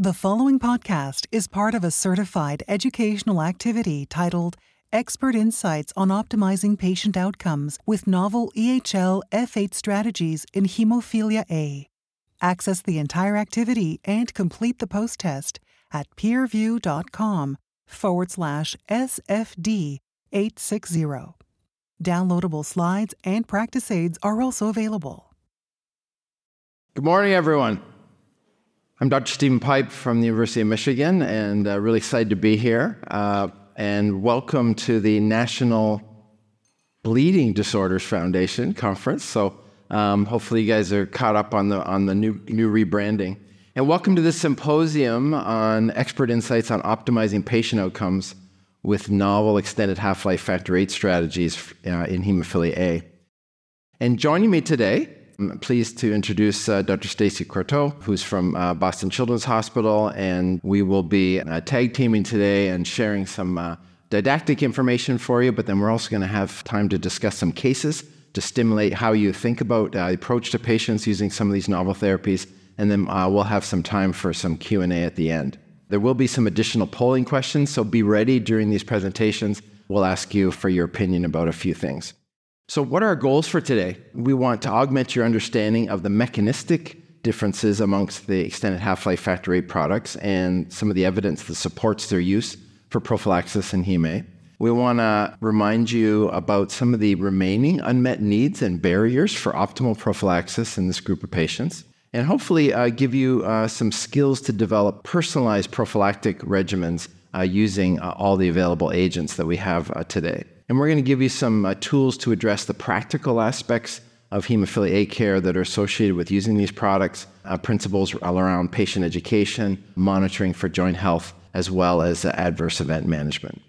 The following podcast is part of a certified educational activity titled Expert Insights on Optimizing Patient Outcomes with Novel EHL F8 Strategies in Hemophilia A. Access the entire activity and complete the post test at peerview.com forward slash SFD 860. Downloadable slides and practice aids are also available. Good morning, everyone. I'm Dr. Steven Pipe from the University of Michigan, and uh, really excited to be here. Uh, and welcome to the National Bleeding Disorders Foundation conference. So um, hopefully you guys are caught up on the on the new new rebranding. And welcome to this symposium on expert insights on optimizing patient outcomes with novel extended half-life factor VIII strategies uh, in hemophilia A. And joining me today I'm pleased to introduce uh, Dr. Stacy Croteau, who's from uh, Boston Children's Hospital, and we will be uh, tag teaming today and sharing some uh, didactic information for you, but then we're also going to have time to discuss some cases to stimulate how you think about uh, approach to patients using some of these novel therapies, and then uh, we'll have some time for some Q&A at the end. There will be some additional polling questions, so be ready during these presentations. We'll ask you for your opinion about a few things. So, what are our goals for today? We want to augment your understanding of the mechanistic differences amongst the extended half life factor VIII products and some of the evidence that supports their use for prophylaxis in heme. We want to remind you about some of the remaining unmet needs and barriers for optimal prophylaxis in this group of patients, and hopefully uh, give you uh, some skills to develop personalized prophylactic regimens uh, using uh, all the available agents that we have uh, today. And we're going to give you some uh, tools to address the practical aspects of hemophilia A care that are associated with using these products, uh, principles around patient education, monitoring for joint health, as well as uh, adverse event management.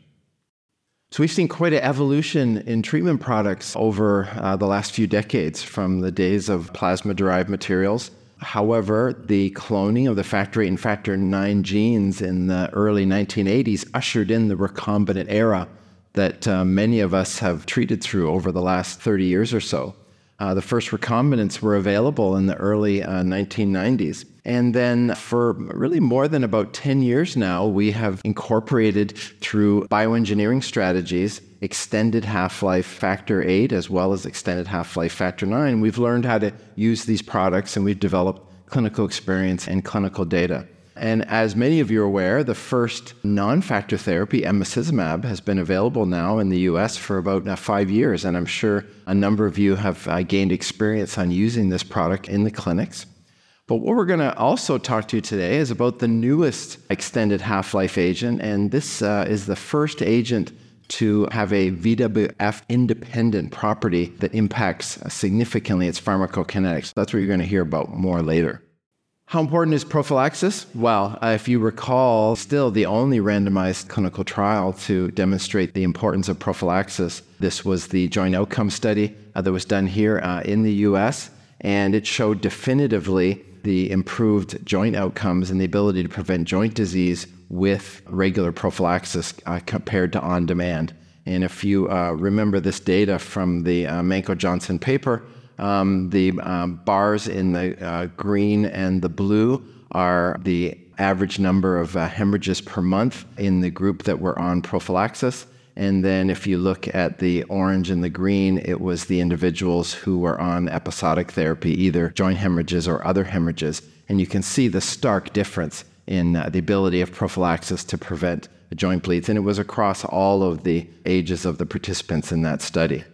So, we've seen quite an evolution in treatment products over uh, the last few decades from the days of plasma derived materials. However, the cloning of the factor VIII and factor IX genes in the early 1980s ushered in the recombinant era that uh, many of us have treated through over the last 30 years or so. Uh, the first recombinants were available in the early uh, 1990s. And then for really more than about 10 years now, we have incorporated through bioengineering strategies extended half life factor 8 as well as extended half life factor 9. We've learned how to use these products and we've developed clinical experience and clinical data. And as many of you are aware, the first non factor therapy, emicizumab, has been available now in the US for about uh, five years. And I'm sure a number of you have uh, gained experience on using this product in the clinics. But what we're going to also talk to you today is about the newest extended half life agent. And this uh, is the first agent to have a VWF independent property that impacts significantly its pharmacokinetics. That's what you're going to hear about more later. How important is prophylaxis? Well, uh, if you recall, still the only randomized clinical trial to demonstrate the importance of prophylaxis. This was the joint outcome study uh, that was done here uh, in the US, and it showed definitively the improved joint outcomes and the ability to prevent joint disease with regular prophylaxis uh, compared to on demand. And if you uh, remember this data from the uh, Manco-Johnson paper, um, the um, bars in the uh, green and the blue are the average number of uh, hemorrhages per month in the group that were on prophylaxis. And then if you look at the orange and the green, it was the individuals who were on episodic therapy, either joint hemorrhages or other hemorrhages. And you can see the stark difference in uh, the ability of prophylaxis to prevent joint bleeds. And it was across all of the ages of the participants in that study.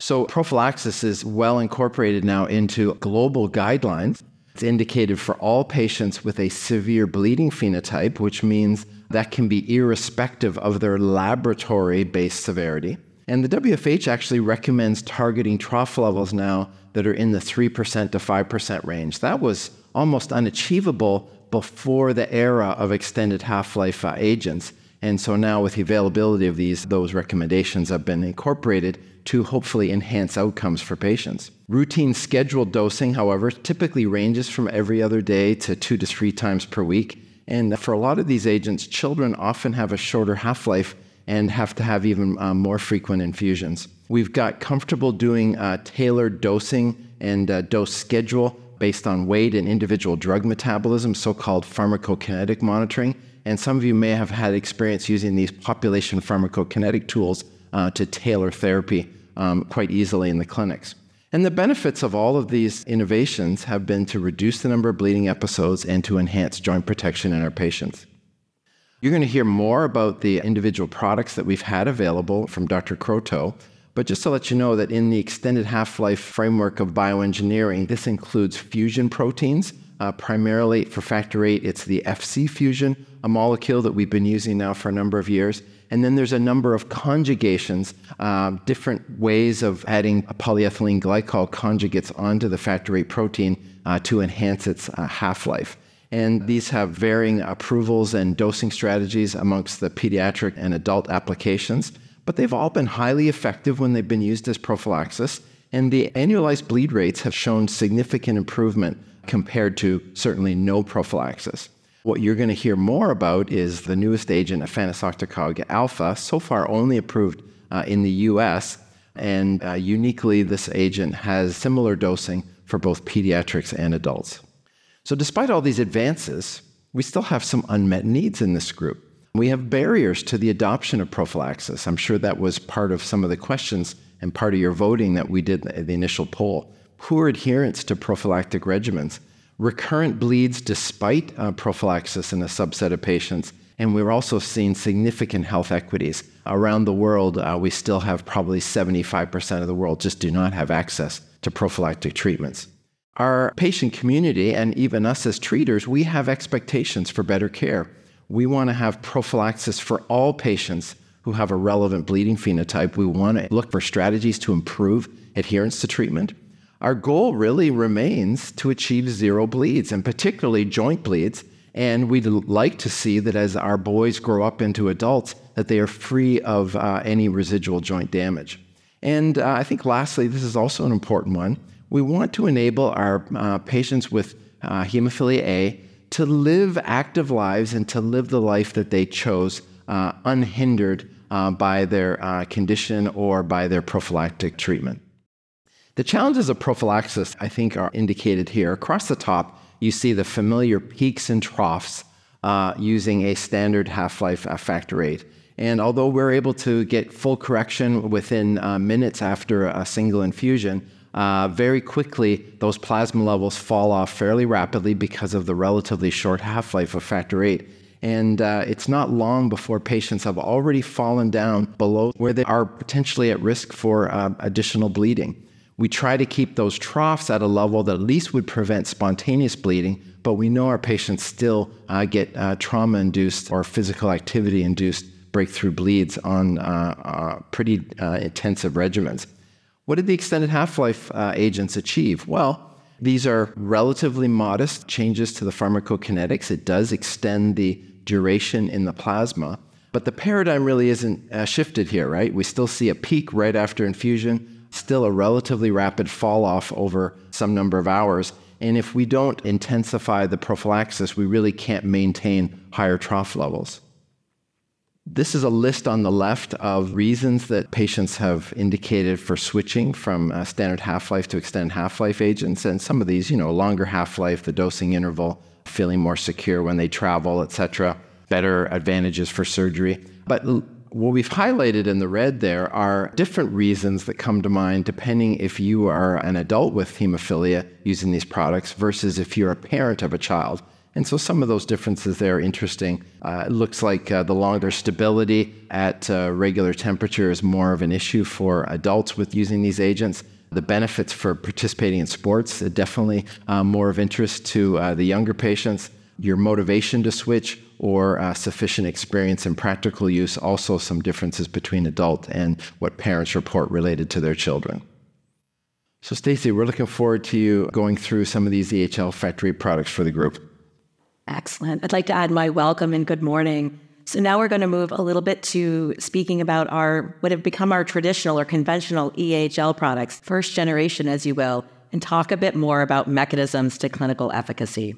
So, prophylaxis is well incorporated now into global guidelines. It's indicated for all patients with a severe bleeding phenotype, which means that can be irrespective of their laboratory based severity. And the WFH actually recommends targeting trough levels now that are in the 3% to 5% range. That was almost unachievable before the era of extended half life uh, agents. And so now, with the availability of these, those recommendations have been incorporated to hopefully enhance outcomes for patients. Routine scheduled dosing, however, typically ranges from every other day to two to three times per week. And for a lot of these agents, children often have a shorter half life and have to have even uh, more frequent infusions. We've got comfortable doing uh, tailored dosing and uh, dose schedule based on weight and individual drug metabolism, so called pharmacokinetic monitoring. And some of you may have had experience using these population pharmacokinetic tools uh, to tailor therapy um, quite easily in the clinics. And the benefits of all of these innovations have been to reduce the number of bleeding episodes and to enhance joint protection in our patients. You're going to hear more about the individual products that we've had available from Dr. Croteau. But just to let you know that in the extended half life framework of bioengineering, this includes fusion proteins. Uh, primarily for factor VIII, it's the FC fusion, a molecule that we've been using now for a number of years. And then there's a number of conjugations, uh, different ways of adding polyethylene glycol conjugates onto the factor VIII protein uh, to enhance its uh, half life. And these have varying approvals and dosing strategies amongst the pediatric and adult applications, but they've all been highly effective when they've been used as prophylaxis. And the annualized bleed rates have shown significant improvement compared to certainly no prophylaxis. What you're going to hear more about is the newest agent, efanesoctocog alfa, so far only approved uh, in the US. And uh, uniquely, this agent has similar dosing for both pediatrics and adults. So, despite all these advances, we still have some unmet needs in this group. We have barriers to the adoption of prophylaxis. I'm sure that was part of some of the questions and part of your voting that we did the initial poll. Poor adherence to prophylactic regimens recurrent bleeds despite uh, prophylaxis in a subset of patients. And we're also seeing significant health equities. Around the world, uh, we still have probably 75% of the world just do not have access to prophylactic treatments. Our patient community, and even us as treaters, we have expectations for better care. We want to have prophylaxis for all patients who have a relevant bleeding phenotype. We want to look for strategies to improve adherence to treatment. Our goal really remains to achieve zero bleeds, and particularly joint bleeds. And we'd like to see that as our boys grow up into adults, that they are free of uh, any residual joint damage. And uh, I think lastly, this is also an important one. We want to enable our uh, patients with uh, hemophilia A to live active lives and to live the life that they chose uh, unhindered uh, by their condition or by their prophylactic treatment. The challenges of prophylaxis, I think, are indicated here. Across the top, you see the familiar peaks and troughs uh, using a standard half life factor VIII. And although we're able to get full correction within uh, minutes after a single infusion, uh, very quickly those plasma levels fall off fairly rapidly because of the relatively short half life of factor VIII. And uh, it's not long before patients have already fallen down below where they are potentially at risk for uh, additional bleeding. We try to keep those troughs at a level that at least would prevent spontaneous bleeding, but we know our patients still uh, get uh, trauma induced or physical activity induced breakthrough bleeds on uh, uh pretty uh, intensive regimens. What did the extended half life uh, agents achieve? Well, these are relatively modest changes to the pharmacokinetics. It does extend the duration in the plasma, but the paradigm really isn't shifted here, right? We still see a peak right after infusion still a relatively rapid fall off over some number of hours. And if we don't intensify the prophylaxis, we really can't maintain higher trough levels. This is a list on the left of reasons that patients have indicated for switching from standard half life to extended half life agents. And some of these, you know, longer half life, the dosing interval, feeling more secure when they travel, etc., better advantages for surgery. But what we've highlighted in the red there are different reasons that come to mind depending if you are an adult with hemophilia using these products versus if you're a parent of a child. And so some of those differences there are interesting. Uh, it looks like uh, the longer stability at uh, regular temperature is more of an issue for adults with using these agents. The benefits for participating in sports are definitely uh, more of interest to uh, the younger patients. Your motivation to switch or uh, sufficient experience in practical use, also some differences between adult and what parents report related to their children. So, Stacy, we're looking forward to you going through some of these EHL factor VIII products for the group. Excellent. I'd like to add my welcome and good morning. So now we're going to move a little bit to speaking about our what have become our traditional or conventional EHL products, first generation, as you will, and talk a bit more about mechanisms to clinical efficacy.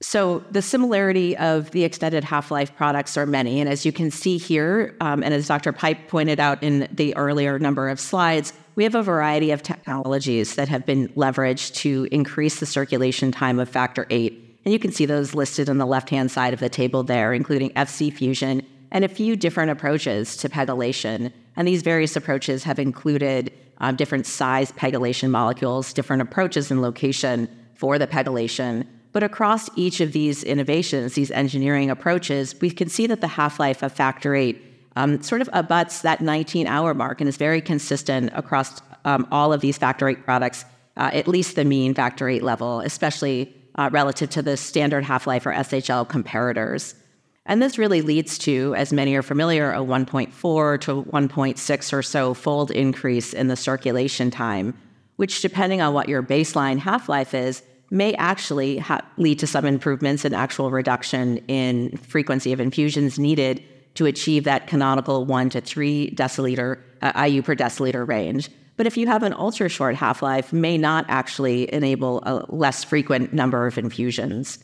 So, the similarity of the extended half life products are many. And as you can see here, um, and as Dr. Pipe pointed out in the earlier number of slides, we have a variety of technologies that have been leveraged to increase the circulation time of factor VIII. And you can see those listed on the left hand side of the table there, including FC fusion and a few different approaches to pegylation. And these various approaches have included um, different size pegylation molecules, different approaches and location for the pegylation. But across each of these innovations, these engineering approaches, we can see that the half life of factor VIII um, sort of abuts that 19 hour mark and is very consistent across um, all of these factor VIII products, uh, at least the mean factor VIII level, especially uh, relative to the standard half life or SHL comparators. And this really leads to, as many are familiar, a 1.4 to 1.6 or so fold increase in the circulation time, which, depending on what your baseline half life is, may actually ha- lead to some improvements in actual reduction in frequency of infusions needed to achieve that canonical 1 to 3 deciliter uh, IU per deciliter range. But if you have an ultra short half life, may not actually enable a less frequent number of infusions.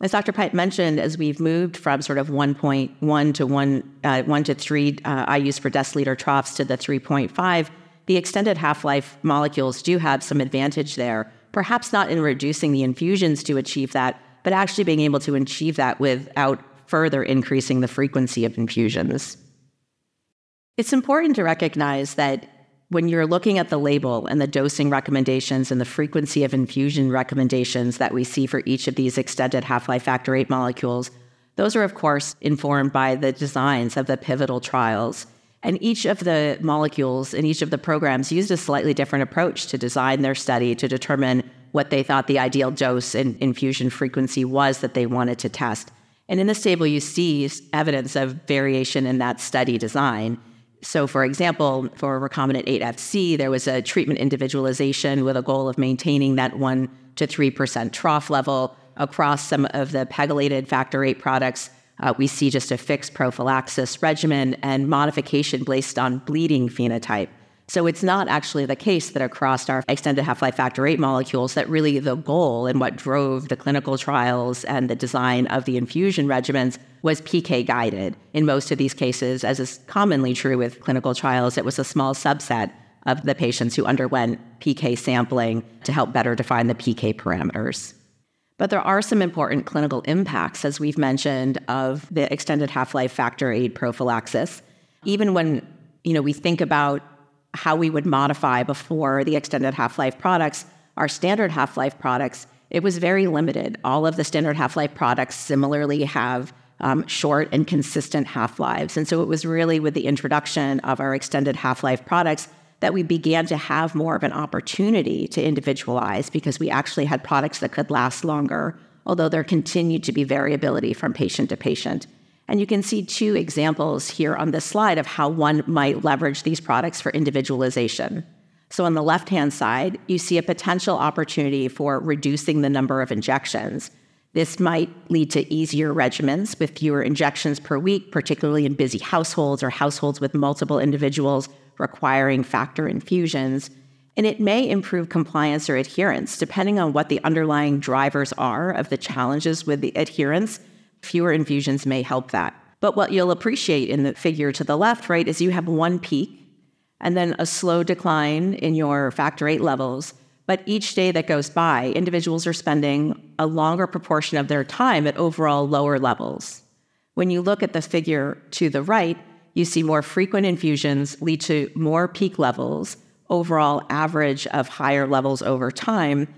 As Dr. Pipe mentioned, as we've moved from sort of 1.1 to 1, uh, 1 to 3 uh, IUs per deciliter troughs to the 3.5, the extended half life molecules do have some advantage there, perhaps not in reducing the infusions to achieve that, but actually being able to achieve that without further increasing the frequency of infusions. It's important to recognize that when you're looking at the label and the dosing recommendations and the frequency of infusion recommendations that we see for each of these extended half life factor VIII molecules, those are, of course, informed by the designs of the pivotal trials. And each of the molecules in each of the programs used a slightly different approach to design their study to determine what they thought the ideal dose and infusion frequency was that they wanted to test. And in this table, you see evidence of variation in that study design. So, for example, for recombinant 8FC, there was a treatment individualization with a goal of maintaining that 1 to 3% trough level. Across some of the pegylated factor VIII products, uh, we see just a fixed prophylaxis regimen and modification based on bleeding phenotype. So it's not actually the case that across our extended half-life factor VIII molecules that really the goal and what drove the clinical trials and the design of the infusion regimens was PK guided. In most of these cases, as is commonly true with clinical trials, it was a small subset of the patients who underwent PK sampling to help better define the PK parameters. But there are some important clinical impacts, as we've mentioned, of the extended half-life factor VIII prophylaxis. Even when you know we think about how we would modify before the extended half life products, our standard half life products, it was very limited. All of the standard half life products similarly have um, short and consistent half lives. And so it was really with the introduction of our extended half life products that we began to have more of an opportunity to individualize because we actually had products that could last longer, although there continued to be variability from patient to patient. And you can see two examples here on this slide of how one might leverage these products for individualization. So, on the left hand side, you see a potential opportunity for reducing the number of injections. This might lead to easier regimens with fewer injections per week, particularly in busy households or households with multiple individuals requiring factor infusions. And it may improve compliance or adherence, depending on what the underlying drivers are of the challenges with the adherence fewer infusions may help that. But what you'll appreciate in the figure to the left, right, is you have one peak and then a slow decline in your factor VIII levels. But each day that goes by, individuals are spending a longer proportion of their time at overall lower levels. When you look at the figure to the right, you see more frequent infusions lead to more peak levels, overall average of higher levels over time,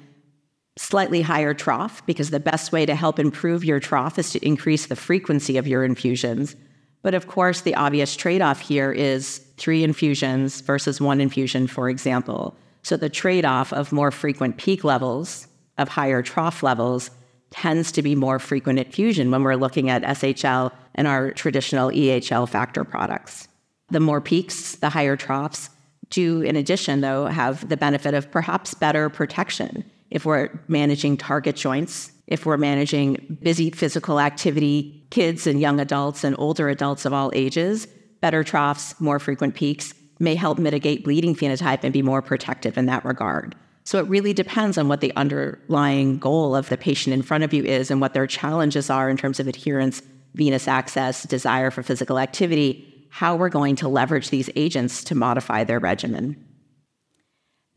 slightly higher trough because the best way to help improve your trough is to increase the frequency of your infusions. But of course, the obvious trade off here is three infusions versus one infusion, for example. So the trade off of more frequent peak levels, of higher trough levels, tends to be more frequent at Fusion when we're looking at SHL and our traditional EHL factor products. The more peaks, the higher troughs do, in addition, though, have the benefit of perhaps better protection if we're managing target joints, if we're managing busy physical activity, kids and young adults and older adults of all ages, better troughs, more frequent peaks may help mitigate bleeding phenotype and be more protective in that regard. So it really depends on what the underlying goal of the patient in front of you is and what their challenges are in terms of adherence, venous access, desire for physical activity, how we're going to leverage these agents to modify their regimen.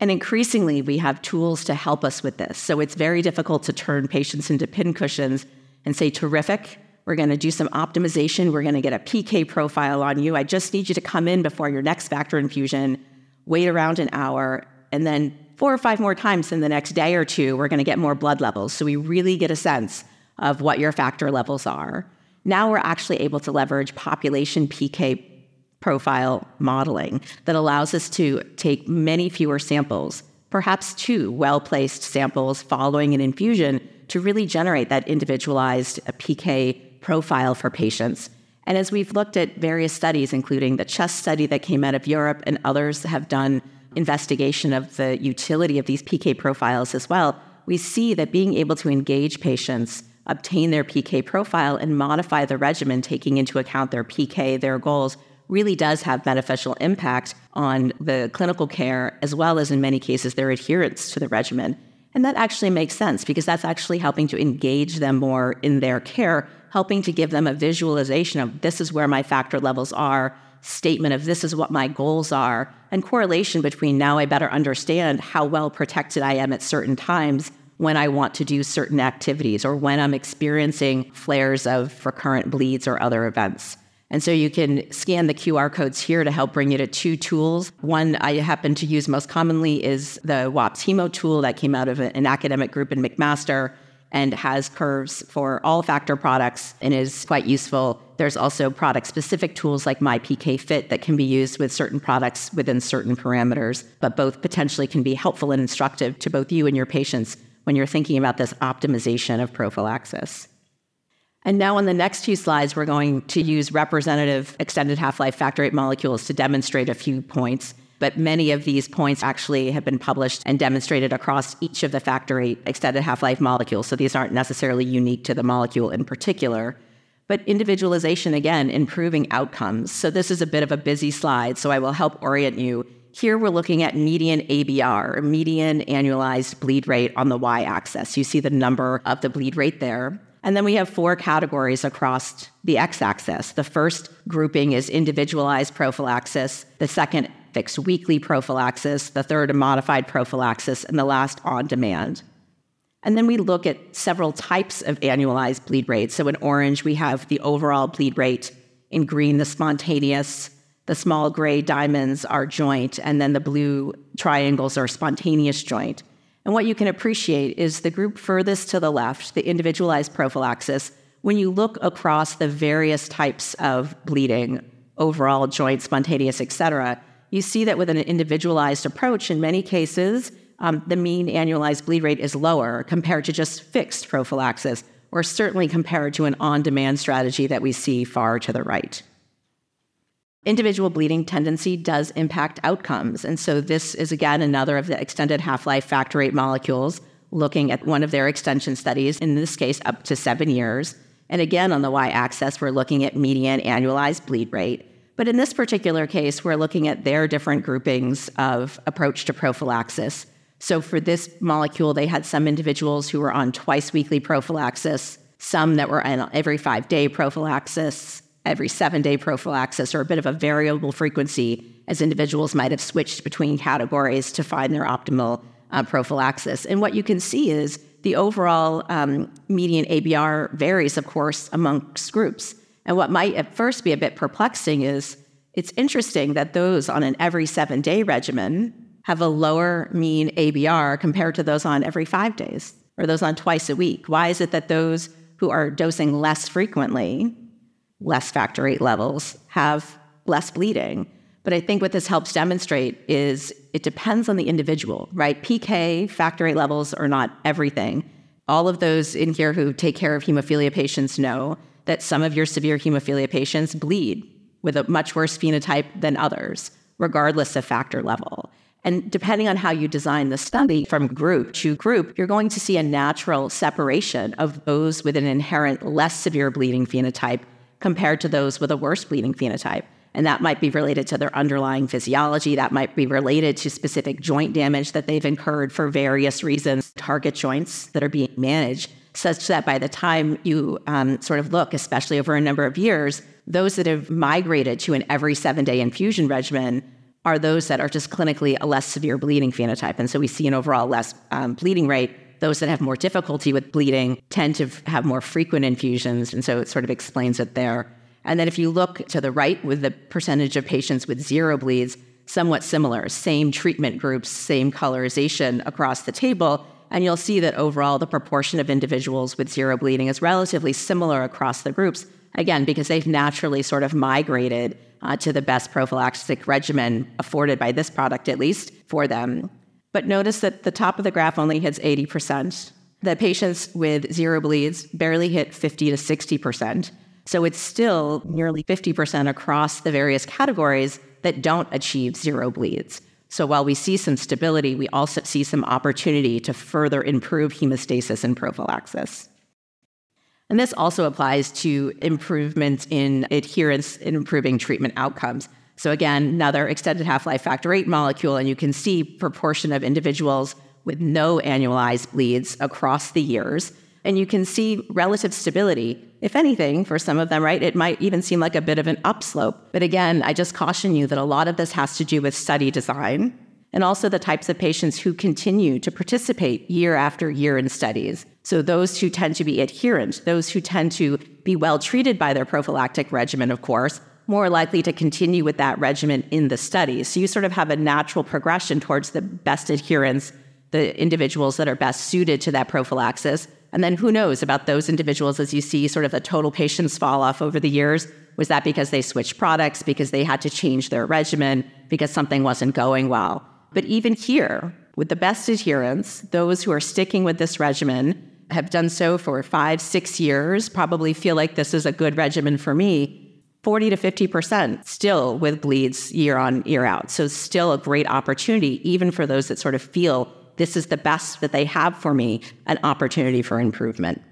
And increasingly, we have tools to help us with this. So it's very difficult to turn patients into pincushions and say, terrific, we're going to do some optimization. We're going to get a PK profile on you. I just need you to come in before your next factor infusion, wait around an hour, and then four or five more times in the next day or two, we're going to get more blood levels. So we really get a sense of what your factor levels are. Now we're actually able to leverage population PK profile modeling that allows us to take many fewer samples, perhaps two well placed samples following an infusion, to really generate that individualized uh, PK profile for patients. And as we've looked at various studies, including the CHEST study that came out of Europe, and others have done investigation of the utility of these PK profiles as well, we see that being able to engage patients, obtain their PK profile, and modify the regimen, taking into account their PK, their goals, really does have beneficial impact on the clinical care, as well as in many cases their adherence to the regimen. And that actually makes sense because that's actually helping to engage them more in their care, helping to give them a visualization of this is where my factor levels are, statement of this is what my goals are, and correlation between now I better understand how well protected I am at certain times when I want to do certain activities or when I'm experiencing flares of recurrent bleeds or other events. And so you can scan the QR codes here to help bring you to two tools. One I happen to use most commonly is the WAPPS-Hemo tool that came out of an academic group in McMaster and has curves for all factor products and is quite useful. There's also product specific tools like myPKFiT that can be used with certain products within certain parameters, but both potentially can be helpful and instructive to both you and your patients when you're thinking about this optimization of prophylaxis. And now on the next two slides, we're going to use representative extended half-life factor VIII molecules to demonstrate a few points. But many of these points actually have been published and demonstrated across each of the factor VIII extended half-life molecules. So these aren't necessarily unique to the molecule in particular. But individualization, again, improving outcomes. So this is a bit of a busy slide, so I will help orient you. Here we're looking at median ABR, median annualized bleed rate on the y axis. You see the number of the bleed rate there. And then we have four categories across the x axis. The first grouping is individualized prophylaxis, the second, fixed weekly prophylaxis, the third, a modified prophylaxis, and the last, on demand. And then we look at several types of annualized bleed rates. So in orange, we have the overall bleed rate. In green, the spontaneous. The small gray diamonds are joint, and then the blue triangles are spontaneous joint. And what you can appreciate is the group furthest to the left, the individualized prophylaxis, when you look across the various types of bleeding, overall, joint, spontaneous, et cetera, you see that with an individualized approach, in many cases, um, the mean annualized bleed rate is lower compared to just fixed prophylaxis, or certainly compared to an on demand strategy that we see far to the right. Individual bleeding tendency does impact outcomes. And so, this is again another of the extended half life factor VIII molecules looking at one of their extension studies, in this case, up to seven years. And again, on the y axis, we're looking at median annualized bleed rate. But in this particular case, we're looking at their different groupings of approach to prophylaxis. So, for this molecule, they had some individuals who were on twice weekly prophylaxis, some that were on every five day prophylaxis, every seven day prophylaxis or a bit of a variable frequency as individuals might have switched between categories to find their optimal uh, prophylaxis. And what you can see is the overall um, median ABR varies, of course, amongst groups. And what might at first be a bit perplexing is it's interesting that those on an every seven day regimen have a lower mean ABR compared to those on every five days or those on twice a week. Why is it that those who are dosing less frequently less factor VIII levels have less bleeding. But I think what this helps demonstrate is it depends on the individual, right? PK, factor VIII levels are not everything. All of those in here who take care of hemophilia patients know that some of your severe hemophilia patients bleed with a much worse phenotype than others, regardless of factor level. And depending on how you design the study from group to group, you're going to see a natural separation of those with an inherent less severe bleeding phenotype compared to those with a worse bleeding phenotype. And that might be related to their underlying physiology. That might be related to specific joint damage that they've incurred for various reasons, target joints that are being managed, such that by the time you um, sort of look, especially over a number of years, those that have migrated to an every seven day infusion regimen are those that are just clinically a less severe bleeding phenotype. And so we see an overall less um, bleeding rate. Those that have more difficulty with bleeding tend to have more frequent infusions. And so it sort of explains it there. And then if you look to the right with the percentage of patients with zero bleeds, somewhat similar, same treatment groups, same colorization across the table. And you'll see that overall, the proportion of individuals with zero bleeding is relatively similar across the groups. Again, because they've naturally sort of migrated uh, to the best prophylactic regimen afforded by this product, at least for them. But notice that the top of the graph only hits 80%. The patients with zero bleeds barely hit 50 to 60%. So it's still nearly 50% across the various categories that don't achieve zero bleeds. So while we see some stability, we also see some opportunity to further improve hemostasis and prophylaxis. And this also applies to improvements in adherence in improving treatment outcomes. So again, another extended half-life factor 8 molecule, and you can see proportion of individuals with no annualized bleeds across the years. And you can see relative stability. If anything, for some of them, right, it might even seem like a bit of an upslope. But again, I just caution you that a lot of this has to do with study design and also the types of patients who continue to participate year after year in studies. So, those who tend to be adherent, those who tend to be well treated by their prophylactic regimen, of course, more likely to continue with that regimen in the study. So, you sort of have a natural progression towards the best adherence, the individuals that are best suited to that prophylaxis. And then who knows about those individuals as you see sort of the total patients fall off over the years? Was that because they switched products, because they had to change their regimen, because something wasn't going well? But even here, with the best adherence, those who are sticking with this regimen have done so for five, six years, probably feel like this is a good regimen for me. 40 to 50% still with bleeds year on, year out. So, still a great opportunity, even for those that sort of feel this is the best that they have for me, an opportunity for improvement.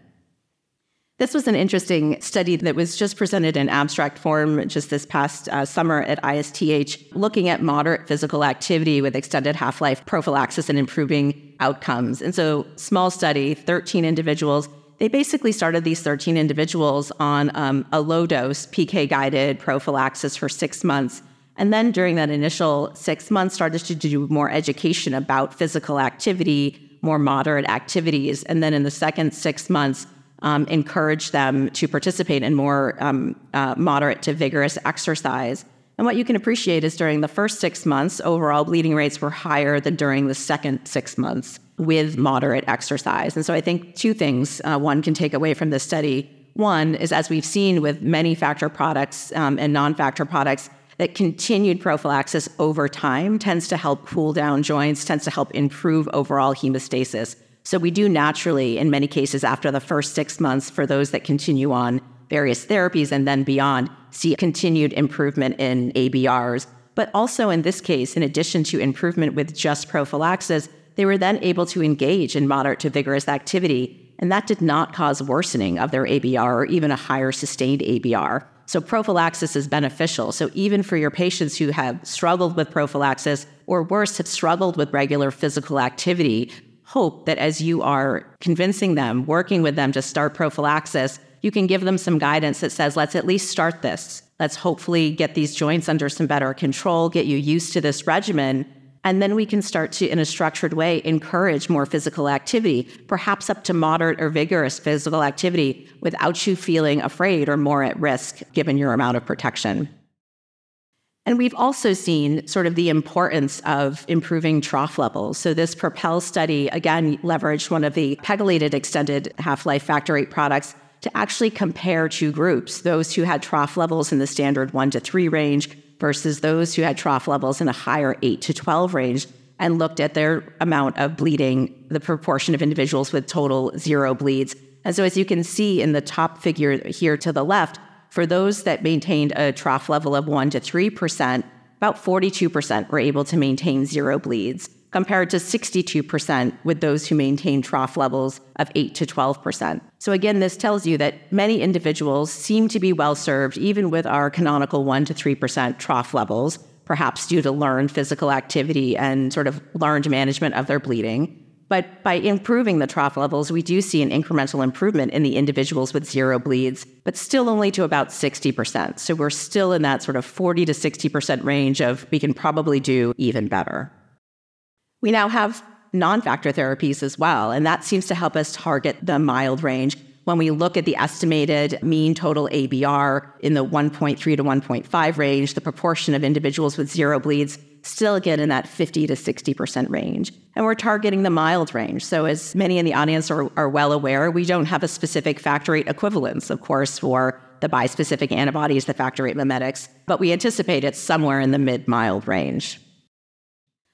This was an interesting study that was just presented in abstract form just this past uh, summer at ISTH, looking at moderate physical activity with extended half life prophylaxis and improving outcomes. And so, small study, 13 individuals. They basically started these 13 individuals on um, a low dose PK guided prophylaxis for six months. And then during that initial six months, started to do more education about physical activity, more moderate activities. And then in the second six months, um, encourage them to participate in more um, uh, moderate to vigorous exercise. And what you can appreciate is during the first six months, overall bleeding rates were higher than during the second six months with moderate exercise. And so I think two things uh, one can take away from this study. One is, as we've seen with many factor products um, and non factor products, that continued prophylaxis over time tends to help cool down joints, tends to help improve overall hemostasis. So we do naturally, in many cases, after the first six months, for those that continue on various therapies and then beyond, see continued improvement in ABRs. But also in this case, in addition to improvement with just prophylaxis, they were then able to engage in moderate to vigorous activity, and that did not cause worsening of their ABR or even a higher sustained ABR. So prophylaxis is beneficial. So even for your patients who have struggled with prophylaxis or worse, have struggled with regular physical activity, hope that as you are convincing them, working with them to start prophylaxis, you can give them some guidance that says, let's at least start this. Let's hopefully get these joints under some better control, get you used to this regimen. And then we can start to, in a structured way, encourage more physical activity, perhaps up to moderate or vigorous physical activity without you feeling afraid or more at risk given your amount of protection. And we've also seen sort of the importance of improving trough levels. So, this Propel study, again, leveraged one of the pegylated extended half life factor eight products to actually compare two groups those who had trough levels in the standard one to three range versus those who had trough levels in a higher eight to 12 range, and looked at their amount of bleeding, the proportion of individuals with total zero bleeds. And so, as you can see in the top figure here to the left, for those that maintained a trough level of 1 to 3%, about 42% were able to maintain zero bleeds, compared to 62% with those who maintain trough levels of 8 to 12%. So, again, this tells you that many individuals seem to be well served, even with our canonical 1 to 3% trough levels, perhaps due to learned physical activity and sort of learned management of their bleeding. But by improving the trough levels, we do see an incremental improvement in the individuals with zero bleeds, but still only to about 60%. So we're still in that sort of 40 to 60% range of we can probably do even better. We now have non factor therapies as well, and that seems to help us target the mild range. When we look at the estimated mean total ABR in the 1.3 to 1.5 range, the proportion of individuals with zero bleeds still again in that 50 to 60% range. And we're targeting the mild range. So, as many in the audience are, are well aware, we don't have a specific factor VIII equivalence, of course, for the bispecific antibodies, the factor VIII mimetics, but we anticipate it's somewhere in the mid mild range.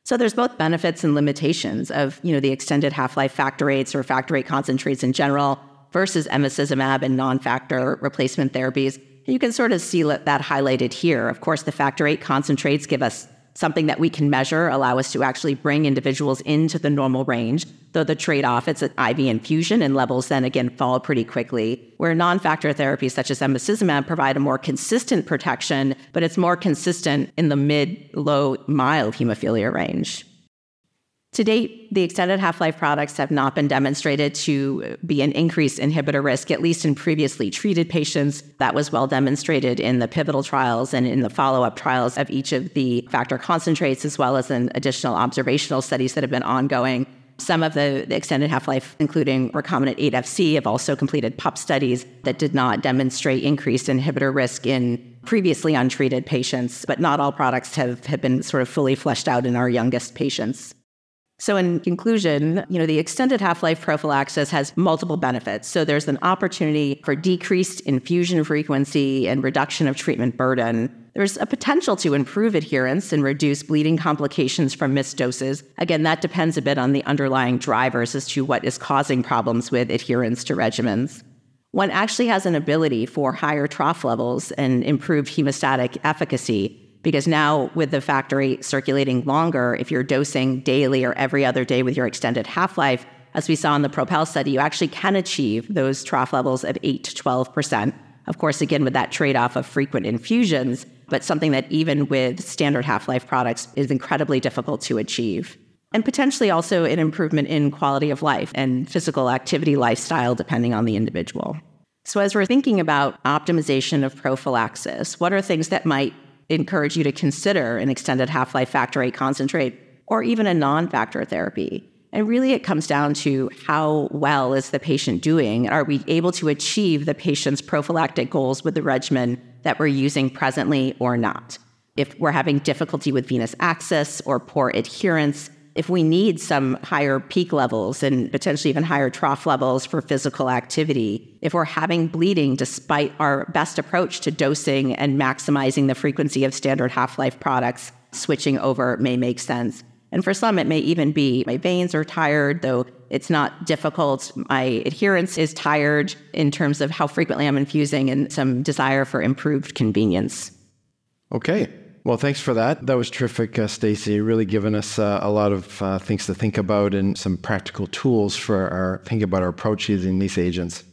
So there's both benefits and limitations of, you know, the extended half-life factor VIIIs or factor VIII concentrates in general versus emicizumab and non-factor replacement therapies. You can sort of see that highlighted here. Of course, the factor VIII concentrates give us something that we can measure, allow us to actually bring individuals into the normal range. Though the trade off, it's an IV infusion and levels then again fall pretty quickly. Where non factor therapies such as emicizumab provide a more consistent protection, but it's more consistent in the mid, low, mild hemophilia range. To date, the extended half life products have not been demonstrated to be an increased inhibitor risk, at least in previously treated patients. That was well demonstrated in the pivotal trials and in the follow up trials of each of the factor concentrates, as well as in additional observational studies that have been ongoing. Some of the, the extended half life, including recombinant 8FC, have also completed PUP studies that did not demonstrate increased inhibitor risk in previously untreated patients, but not all products have, have been sort of fully fleshed out in our youngest patients. So, in conclusion, you know, the extended half life prophylaxis has multiple benefits. So, there's an opportunity for decreased infusion frequency and reduction of treatment burden. There's a potential to improve adherence and reduce bleeding complications from missed doses. Again, that depends a bit on the underlying drivers as to what is causing problems with adherence to regimens. One actually has an ability for higher trough levels and improved hemostatic efficacy because now with the factor VIII circulating longer, if you're dosing daily or every other day with your extended half life, as we saw in the Propel study, you actually can achieve those trough levels of 8 to 12%. Of course, again, with that trade off of frequent infusions, but something that even with standard half life products is incredibly difficult to achieve. And potentially also an improvement in quality of life and physical activity lifestyle, depending on the individual. So, as we're thinking about optimization of prophylaxis, what are things that might encourage you to consider an extended half life factor VIII concentrate or even a non factor therapy. And really, it comes down to how well is the patient doing? Are we able to achieve the patient's prophylactic goals with the regimen that we're using presently or not? If we're having difficulty with venous access or poor adherence, if we need some higher peak levels and potentially even higher trough levels for physical activity, if we're having bleeding despite our best approach to dosing and maximizing the frequency of standard half life products, switching over may make sense. And for some, it may even be my veins are tired, though it's not difficult. My adherence is tired in terms of how frequently I'm infusing and some desire for improved convenience. Okay. Well, thanks for that. That was terrific, uh, Stacy. Really given us uh, a lot of uh, things to think about and some practical tools for our thinking about our approach using these agents.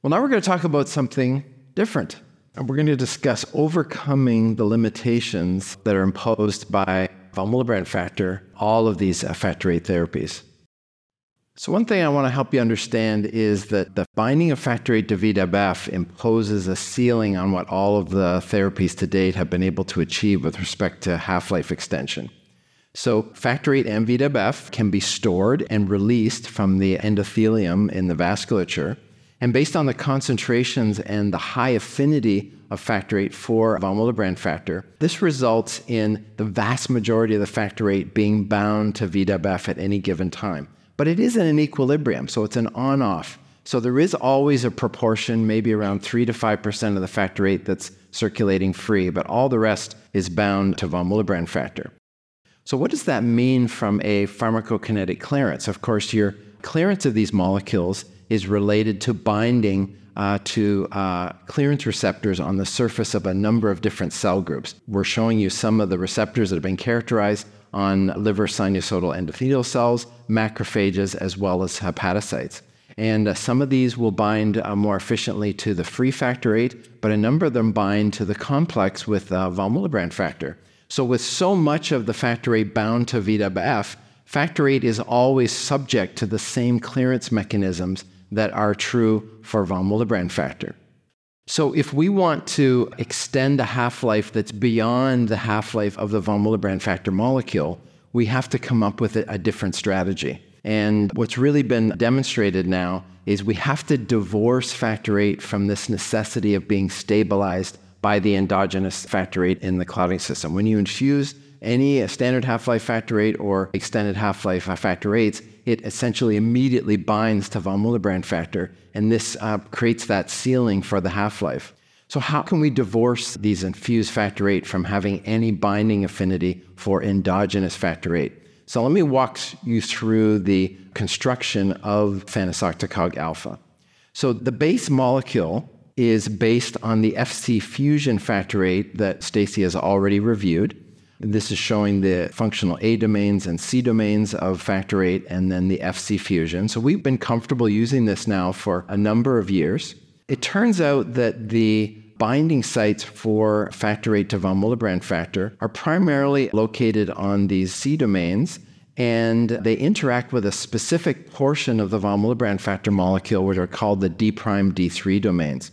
Well, now we're going to talk about something different. And we're going to discuss overcoming the limitations that are imposed by von Willebrand factor, all of these uh, factor VIII therapies. So, one thing I want to help you understand is that the binding of factor VIII to VWF imposes a ceiling on what all of the therapies to date have been able to achieve with respect to half life extension. So, factor VIII and VWF can be stored and released from the endothelium in the vasculature. And based on the concentrations and the high affinity of factor VIII for von Willebrand factor, this results in the vast majority of the factor VIII being bound to VWF at any given time but it is in an equilibrium, so it's an on off. So there is always a proportion, maybe around 3 to 5% of the factor VIII that's circulating free, but all the rest is bound to von Willebrand factor. So, what does that mean from a pharmacokinetic clearance? Of course, your clearance of these molecules is related to binding uh, to uh, clearance receptors on the surface of a number of different cell groups. We're showing you some of the receptors that have been characterized on liver sinusoidal endothelial cells, macrophages, as well as hepatocytes. And uh, some of these will bind uh, more efficiently to the free factor VIII, but a number of them bind to the complex with uh, von Willebrand factor. So, with so much of the factor VIII bound to VWF, factor VIII is always subject to the same clearance mechanisms that are true for von Willebrand factor. So, if we want to extend a half life that's beyond the half life of the von Willebrand factor molecule, we have to come up with a, different strategy. And what's really been demonstrated now is we have to divorce factor VIII from this necessity of being stabilized by the endogenous factor VIII in the clotting system. When you infuse any standard half life factor VIII or extended half life factor VIIIs, it essentially immediately binds to von Willebrand factor, and this uh, creates that ceiling for the half life. So, how can we divorce these infused factor VIII from having any binding affinity for endogenous factor VIII? So, let me walk you through the construction of efanesoctocog alfa. So, the base molecule is based on the FC fusion factor VIII that Stacy has already reviewed. This is showing the functional A domains and C domains of factor VIII and then the FC fusion. So we've been comfortable using this now for a number of years. It turns out that the binding sites for factor VIII to von Willebrand factor are primarily located on these C domains and they interact with a specific portion of the von Willebrand factor molecule, which are called the D prime D3 domains.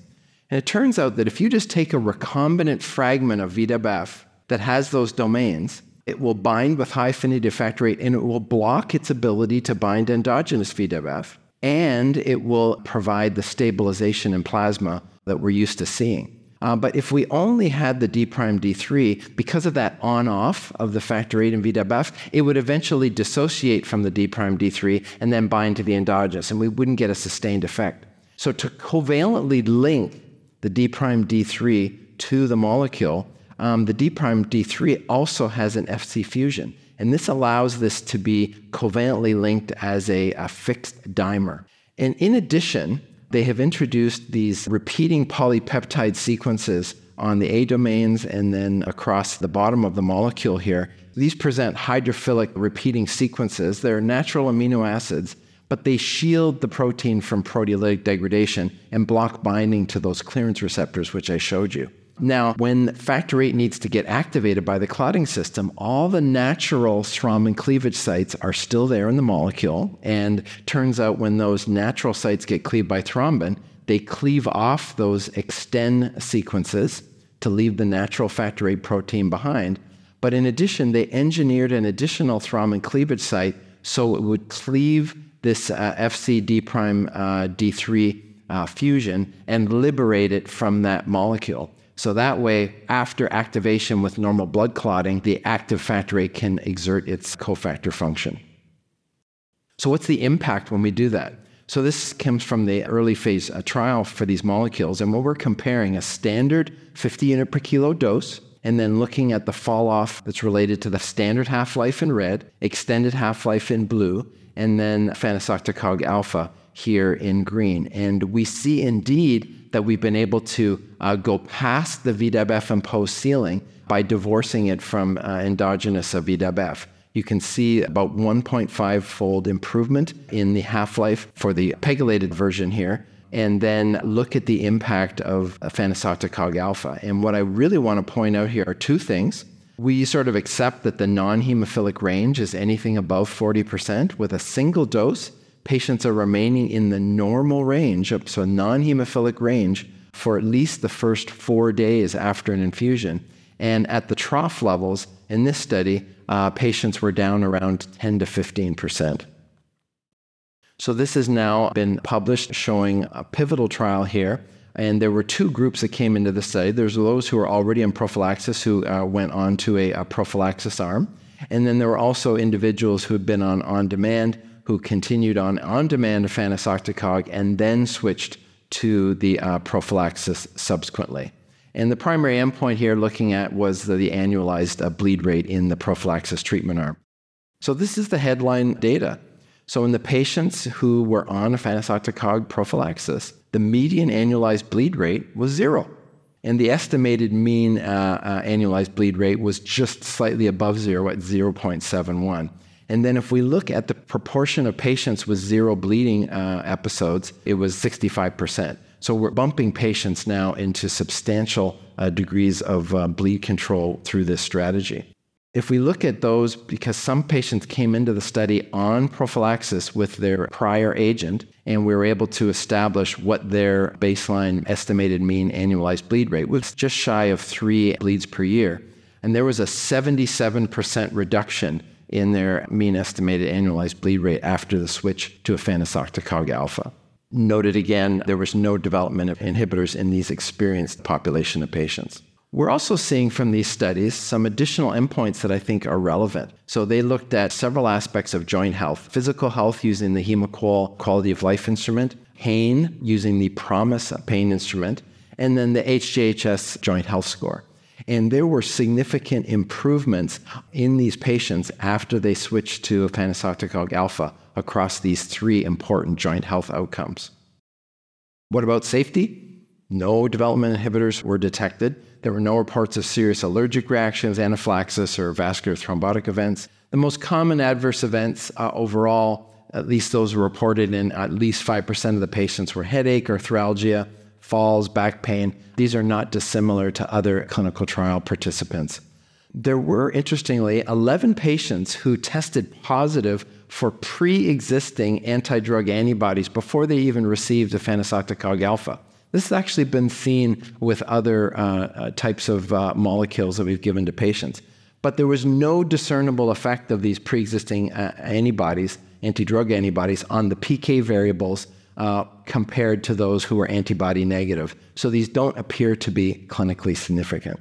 And it turns out that if you just take a recombinant fragment of VWF that has those domains, it will bind with high affinity factor VIII and it will block its ability to bind endogenous VWF. And it will provide the stabilization in plasma that we're used to seeing. Uh, but if we only had the D prime D3, because of that on off of the factor VIII and VWF, it would eventually dissociate from the D prime D3 and then bind to the endogenous, and we wouldn't get a sustained effect. So, to covalently link the D prime D3 to the molecule, um, the D prime D3 also has an FC fusion. And this allows this to be covalently linked as a, a fixed dimer. And in addition, they have introduced these repeating polypeptide sequences on the A domains and then across the bottom of the molecule here. These present hydrophilic repeating sequences. They're natural amino acids, but they shield the protein from proteolytic degradation and block binding to those clearance receptors, which I showed you. Now, when factor VIII needs to get activated by the clotting system, all the natural thrombin cleavage sites are still there in the molecule. And turns out when those natural sites get cleaved by thrombin, they cleave off those XTEN sequences to leave the natural factor VIII protein behind. But in addition, they engineered an additional thrombin cleavage site so it would cleave this uh, FCD prime uh, D3 uh, fusion and liberate it from that molecule. So that way, after activation with normal blood clotting, the active factor VIII can exert its cofactor function. So, what's the impact when we do that? So, this comes from the early phase trial for these molecules, and what we're comparing a standard 50 unit per kilo dose and then looking at the fall off that's related to the standard half life in red, extended half life in blue, and then efanesoctocog alfa here in green. And we see indeed that we've been able to uh, go past the VWF imposed ceiling by divorcing it from uh, endogenous VWF. You can see about 1.5 fold improvement in the half life for the pegylated version here. And then look at the impact of efanesoctocog alfa. And what I really want to point out here are two things. We sort of accept that the non hemophilic range is anything above 40% with a single dose patients are remaining in the normal range, so non hemophilic range, for at least the first four days after an infusion. And at the trough levels in this study, uh, patients were down around 10 to 15 percent. So, this has now been published showing a pivotal trial here. And there were two groups that came into the study. There's those who were already in prophylaxis who uh, went on to a, a prophylaxis arm. And then there were also individuals who had been on on demand who continued on on demand efanesoctocog and then switched to the uh, prophylaxis subsequently. And the primary endpoint here looking at was the, the annualized uh, bleed rate in the prophylaxis treatment arm. So this is the headline data. So in the patients who were on efanesoctocog prophylaxis, the median annualized bleed rate was zero. And the estimated mean uh, uh annualized bleed rate was just slightly above zero at 0.71. And then if we look at the proportion of patients with zero bleeding uh, episodes, it was 65%. So we're bumping patients now into substantial uh, degrees of uh, bleed control through this strategy. If we look at those, because some patients came into the study on prophylaxis with their prior agent, and we were able to establish what their baseline estimated mean annualized bleed rate was just shy of three bleeds per year. And there was a 77% reduction in their mean estimated annualized bleed rate after the switch to efanesoctocog alfa. Noted again, there was no development of inhibitors in these experienced population of patients. We're also seeing from these studies some additional endpoints that I think are relevant. So they looked at several aspects of joint health physical health using the Haem-A-QoL quality of life instrument, pain using the PROMIS pain instrument, and then the HJHS joint health score. And there were significant improvements in these patients after they switched to efanesoctocog alfa across these three important joint health outcomes. What about safety? No development inhibitors were detected. There were no reports of serious allergic reactions, anaphylaxis, or vascular thrombotic events. The most common adverse events uh, overall, at least those reported in at least 5% of the patients, were headache, arthralgia, falls, back pain. These are not dissimilar to other clinical trial participants. There were, interestingly, 11 patients who tested positive for pre existing anti drug antibodies before they even received efanesoctocog alfa. This has actually been seen with other uh, uh, types of uh, molecules that we've given to patients. But there was no discernible effect of these pre existing uh, antibodies, anti drug antibodies, on the PK variables uh, compared to those who were antibody negative. So these don't appear to be clinically significant.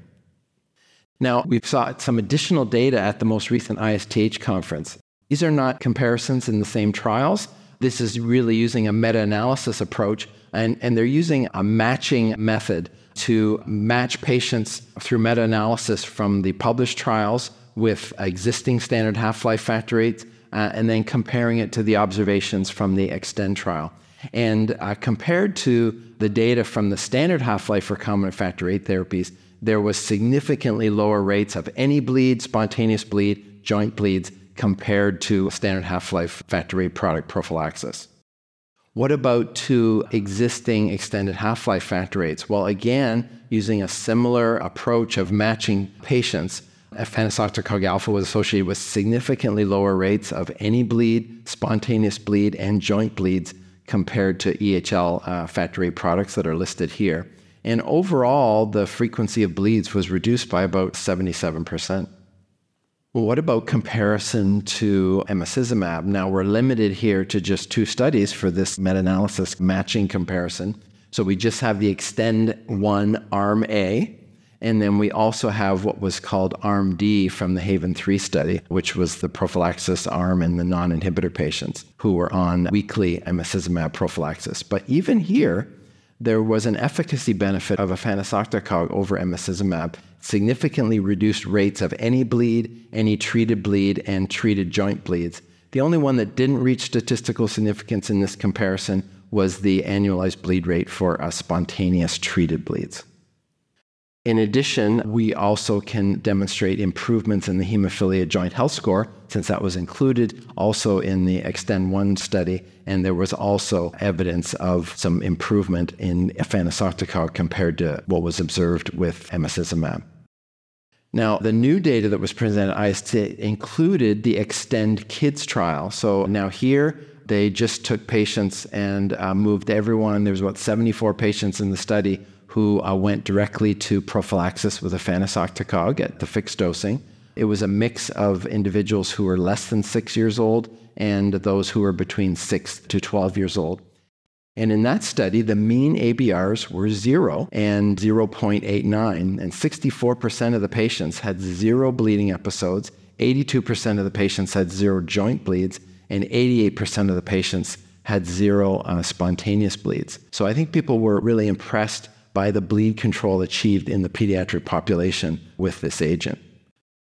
Now, we've saw some additional data at the most recent ISTH conference. These are not comparisons in the same trials. This is really using a meta analysis approach and, and they're using a matching method to match patients through meta analysis from the published trials with existing standard half life factor rates, uh, and then comparing it to the observations from the Extend trial. And uh, compared to the data from the standard half life recombinant factor VIII therapies, there was significantly lower rates of any bleed, spontaneous bleed, joint bleeds compared to standard half life factor VIII product prophylaxis. What about two existing extended half life factor VIIIs? Well, again, using a similar approach of matching patients, efanesoctocog alfa was associated with significantly lower rates of any bleed, spontaneous bleed, and joint bleeds compared to EHL uh, factor products that are listed here. And overall, the frequency of bleeds was reduced by about 77%. Well, what about comparison to emicizumab? Now, we're limited here to just two studies for this meta analysis matching comparison. So we just have the Extend 1 Arm A, and then we also have what was called Arm D from the Haven 3 study, which was the prophylaxis arm in the non inhibitor patients who were on weekly emicizumab prophylaxis. But even here, there was an efficacy benefit of efanesoctocog over emicizumab, significantly reduced rates of any bleed, any treated bleed, and treated joint bleeds. The only one that didn't reach statistical significance in this comparison was the annualized bleed rate for uh, spontaneous treated bleeds. In addition, we also can demonstrate improvements in the hemophilia joint health score, since that was included also in the Extend 1 study, and there was also evidence of some improvement in efanesoctocog compared to what was observed with emicizumab. Now, the new data that was presented at IST included the Extend Kids trial. So now here, they just took patients and uh, moved everyone. There was about 74 patients in the study who uh, went directly to prophylaxis with a efanesoctocog at the fixed dosing. It was a mix of individuals who were less than six years old and those who were between six to 12 years old. And in that study, the mean ABRs were zero and 0.89, and 64% of the patients had zero bleeding episodes, 82% of the patients had zero joint bleeds, and 88% of the patients had zero uh, spontaneous bleeds. So I think people were really impressed by the bleed control achieved in the pediatric population with this agent.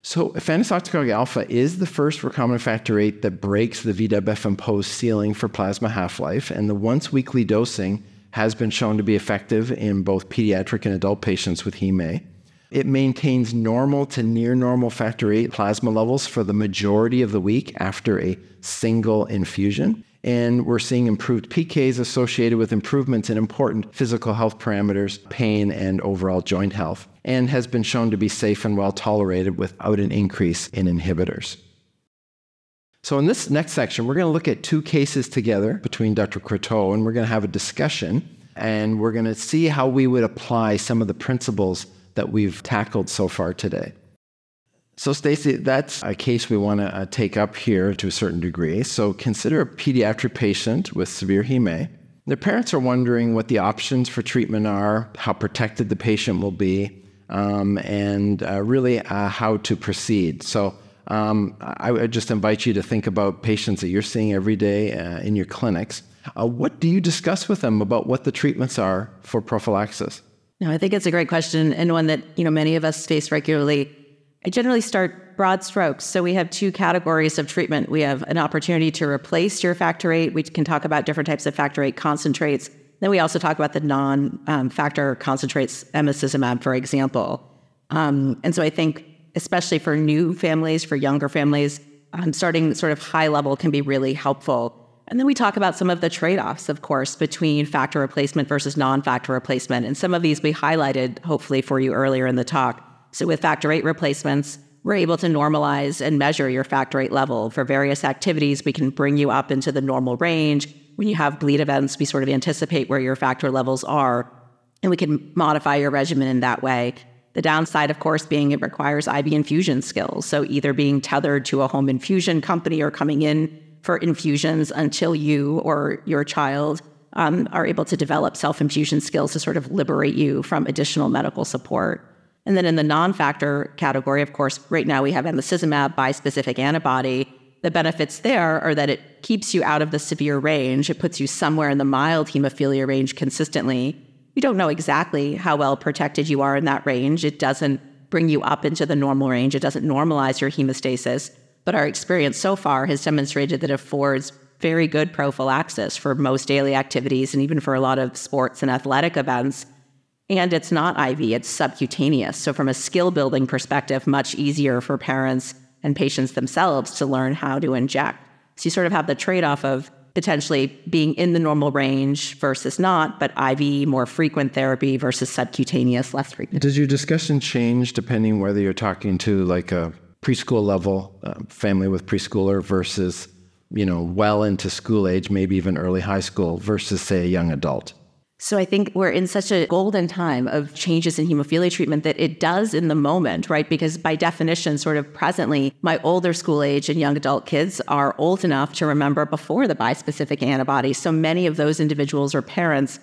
So, efanesoctocog alfa is the first recombinant factor VIII that breaks the VWF imposed ceiling for plasma half life, and the once weekly dosing has been shown to be effective in both pediatric and adult patients with HemA. It maintains normal to near normal factor VIII plasma levels for the majority of the week after a single infusion. And we're seeing improved PKs associated with improvements in important physical health parameters, pain, and overall joint health, and has been shown to be safe and well tolerated without an increase in inhibitors. So, in this next section, we're going to look at two cases together between Dr. Croteau, and we're going to have a discussion, and we're going to see how we would apply some of the principles that we've tackled so far today. So, Stacy, that's a case we want to uh, take up here to a certain degree. So, consider a pediatric patient with severe heme. Their parents are wondering what the options for treatment are, how protected the patient will be, um, and uh, really uh, how to proceed. So, um, I would just invite you to think about patients that you're seeing every day uh, in your clinics. Uh, what do you discuss with them about what the treatments are for prophylaxis? No, I think it's a great question and one that you know many of us face regularly. I generally start broad strokes. So we have two categories of treatment. We have an opportunity to replace your factor eight. We can talk about different types of factor eight concentrates. Then we also talk about the non-factor um, concentrates, emicizumab, for example. Um, and so I think especially for new families, for younger families, um, starting sort of high level can be really helpful. And then we talk about some of the trade offs, of course, between factor replacement versus non factor replacement. And some of these we highlighted, hopefully, for you earlier in the talk. So, with factor VIII replacements, we're able to normalize and measure your factor VIII level. For various activities, we can bring you up into the normal range. When you have bleed events, we sort of anticipate where your factor levels are, and we can modify your regimen in that way. The downside, of course, being it requires IV infusion skills. So either being tethered to a home infusion company or coming in for infusions until you or your child um, are able to develop self infusion skills to sort of liberate you from additional medical support. And then in the non factor category, of course, right now we have emicizumab bispecific antibody. The benefits there are that it keeps you out of the severe range. It puts you somewhere in the mild hemophilia range consistently we don't know exactly how well protected you are in that range. It doesn't bring you up into the normal range, it doesn't normalize your hemostasis. But our experience so far has demonstrated that it affords very good prophylaxis for most daily activities and even for a lot of sports and athletic events. And it's not IV, it's subcutaneous. So, from a skill building perspective, much easier for parents and patients themselves to learn how to inject. So, you sort of have the trade off of potentially being in the normal range versus not, but IV, more frequent therapy versus subcutaneous, less frequent. Does your discussion change depending whether you're talking to like a preschool level uh, family with preschooler versus, you know, well into school age, maybe even early high school versus, say, a young adult? So I think we're in such a golden time of changes in hemophilia treatment that it does in the moment, right? Because by definition, sort of presently, my older school age and young adult kids are old enough to remember before the bispecific antibody. So many of those individuals or parents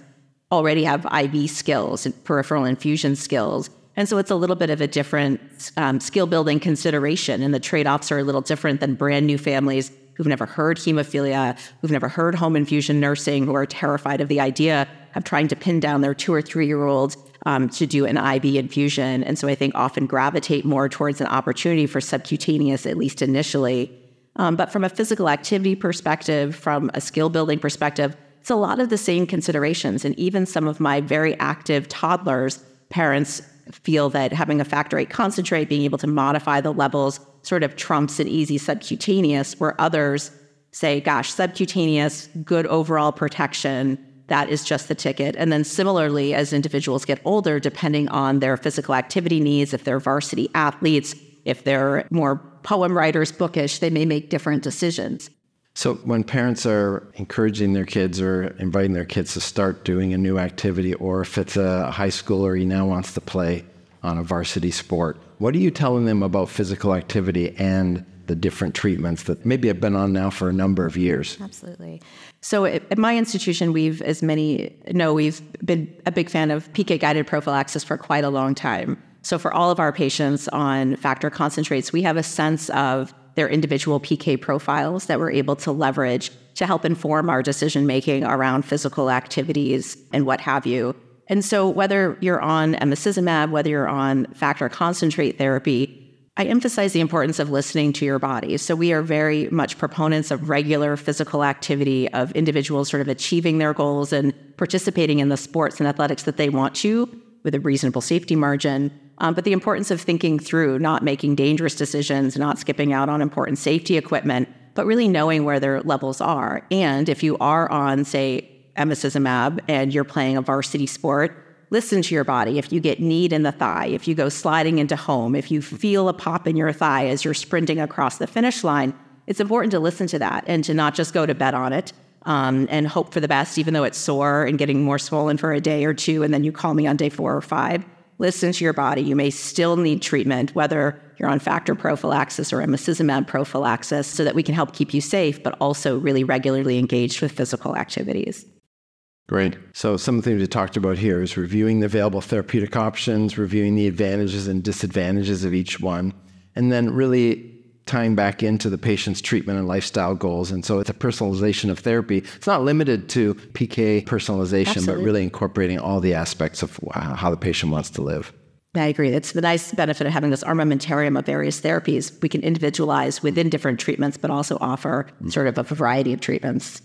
already have IV skills and peripheral infusion skills. And so it's a little bit of a different um, skill building consideration, and the trade offs are a little different than brand new families who've never heard hemophilia, who've never heard home infusion nursing, who are terrified of the idea of trying to pin down their two or three year old um, to do an IV infusion. And so I think often gravitate more towards an opportunity for subcutaneous, at least initially. Um, but from a physical activity perspective, from a skill building perspective, it's a lot of the same considerations. And even some of my very active toddlers, parents feel that having a factor eight concentrate, being able to modify the levels, sort of trumps an easy subcutaneous, where others say, gosh, subcutaneous, good overall protection, that is just the ticket. And then similarly, as individuals get older, depending on their physical activity needs, if they're varsity athletes, if they're more poem writers, bookish, they may make different decisions. So, when parents are encouraging their kids or inviting their kids to start doing a new activity, or if it's a high schooler he now wants to play on a varsity sport, what are you telling them about physical activity and the different treatments that maybe have been on now for a number of years? Absolutely. So, at my institution, we've, as many know, we've been a big fan of PK guided prophylaxis for quite a long time. So, for all of our patients on factor concentrates, we have a sense of their individual PK profiles that we're able to leverage to help inform our decision making around physical activities and what have you. And so, whether you're on emicizumab, whether you're on factor concentrate therapy, I emphasize the importance of listening to your body. So, we are very much proponents of regular physical activity, of individuals sort of achieving their goals and participating in the sports and athletics that they want to with a reasonable safety margin. Um, but the importance of thinking through, not making dangerous decisions, not skipping out on important safety equipment, but really knowing where their levels are. And if you are on, say, emicizumab and you're playing a varsity sport, listen to your body. If you get kneed in the thigh, if you go sliding into home, if you feel a pop in your thigh as you're sprinting across the finish line, it's important to listen to that and to not just go to bed on it um, and hope for the best, even though it's sore and getting more swollen for a day or two, and then you call me on day four or five. Listen to your body. You may still need treatment, whether you're on factor prophylaxis or emicizumab prophylaxis, so that we can help keep you safe, but also really regularly engaged with physical activities. Great. So, some of the things we talked about here is reviewing the available therapeutic options, reviewing the advantages and disadvantages of each one, and then really tying back into the patient's treatment and lifestyle goals. And so it's a personalization of therapy. It's not limited to PK personalization, Absolutely. but really incorporating all the aspects of uh, how the patient wants to live. I agree. That's the nice benefit of having this armamentarium of various therapies. We can individualize within different treatments, but also offer sort of a variety of treatments.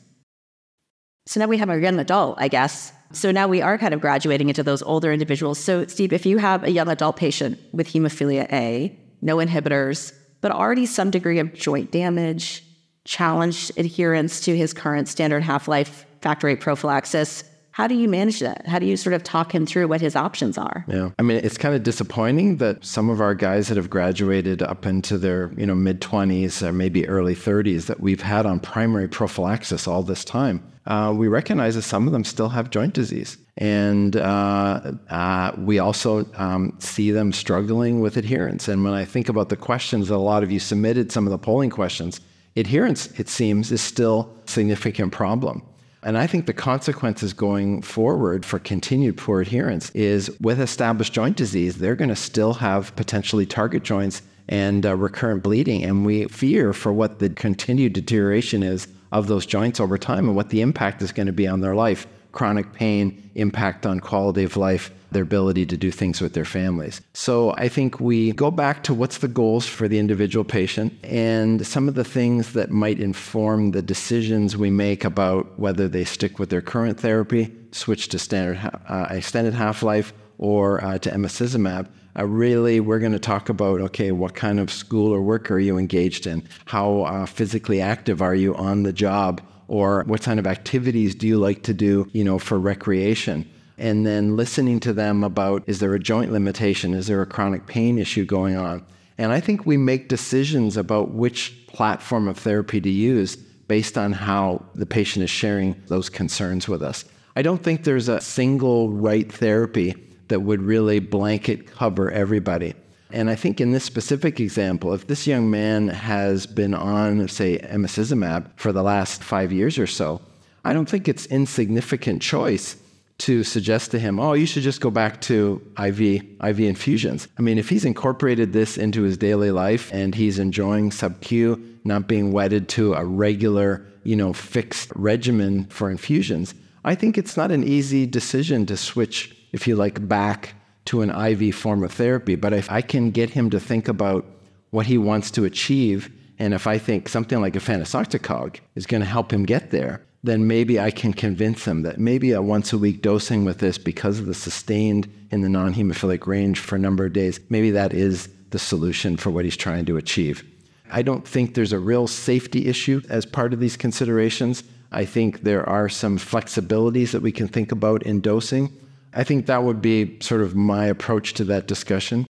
So now we have a young adult, I guess. So now we are kind of graduating into those older individuals. So, Steve, if you have a young adult patient with hemophilia A, no inhibitors, but already some degree of joint damage, challenged adherence to his current standard half life factor VIII prophylaxis. How do you manage that? How do you sort of talk him through what his options are? Yeah. I mean, it's kind of disappointing that some of our guys that have graduated up into their, you know, mid 20s or maybe early 30s that we've had on primary prophylaxis all this time. Uh, we recognize that some of them still have joint disease. And uh, uh, we also um, see them struggling with adherence. And when I think about the questions that a lot of you submitted, some of the polling questions, adherence, it seems, is still a significant problem. And I think the consequences going forward for continued poor adherence is with established joint disease, they're going to still have potentially target joints and uh, recurrent bleeding. And we fear for what the continued deterioration is of those joints over time and what the impact is going to be on their life chronic pain, impact on quality of life, their ability to do things with their families. So I think we go back to what's the goals for the individual patient and some of the things that might inform the decisions we make about whether they stick with their current therapy, switch to standard uh, extended half-life, or uh, to emicizumab. Uh, really, we're going to talk about okay, what kind of school or work are you engaged in? How uh, physically active are you on the job? or what kind of activities do you like to do, you know, for recreation? And then listening to them about is there a joint limitation? Is there a chronic pain issue going on? And I think we make decisions about which platform of therapy to use based on how the patient is sharing those concerns with us. I don't think there's a single right therapy that would really blanket cover everybody. And I think in this specific example, if this young man has been on, say, emicizumab for the last five years or so, I don't think it's insignificant choice to suggest to him, oh, you should just go back to IV, IV infusions. I mean, if he's incorporated this into his daily life and he's enjoying sub-Q, not being wedded to a regular, you know, fixed regimen for infusions, I think it's not an easy decision to switch, if you like, back to an IV form of therapy. But if I can get him to think about what he wants to achieve, and if I think something like a efanesoctocog is going to help him get there, then maybe I can convince him that maybe a once a week dosing with this because of the sustained in the non hemophilic range for a number of days, maybe that is the solution for what he's trying to achieve. I don't think there's a real safety issue as part of these considerations. I think there are some flexibilities that we can think about in dosing. I think that would be sort of my approach to that discussion.